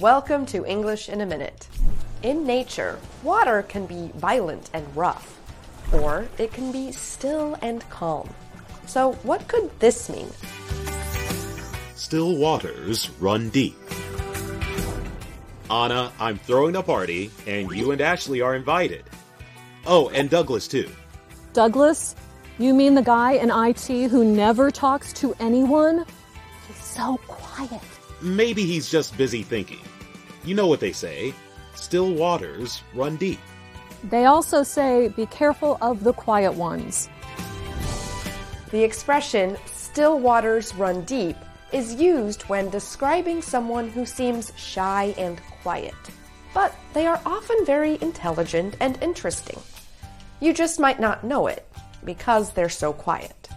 Welcome to English in a Minute. In nature, water can be violent and rough, or it can be still and calm. So, what could this mean? Still waters run deep. Anna, I'm throwing a party, and you and Ashley are invited. Oh, and Douglas, too. Douglas? You mean the guy in IT who never talks to anyone? He's so quiet. Maybe he's just busy thinking. You know what they say still waters run deep. They also say, be careful of the quiet ones. The expression, still waters run deep, is used when describing someone who seems shy and quiet. But they are often very intelligent and interesting. You just might not know it because they're so quiet.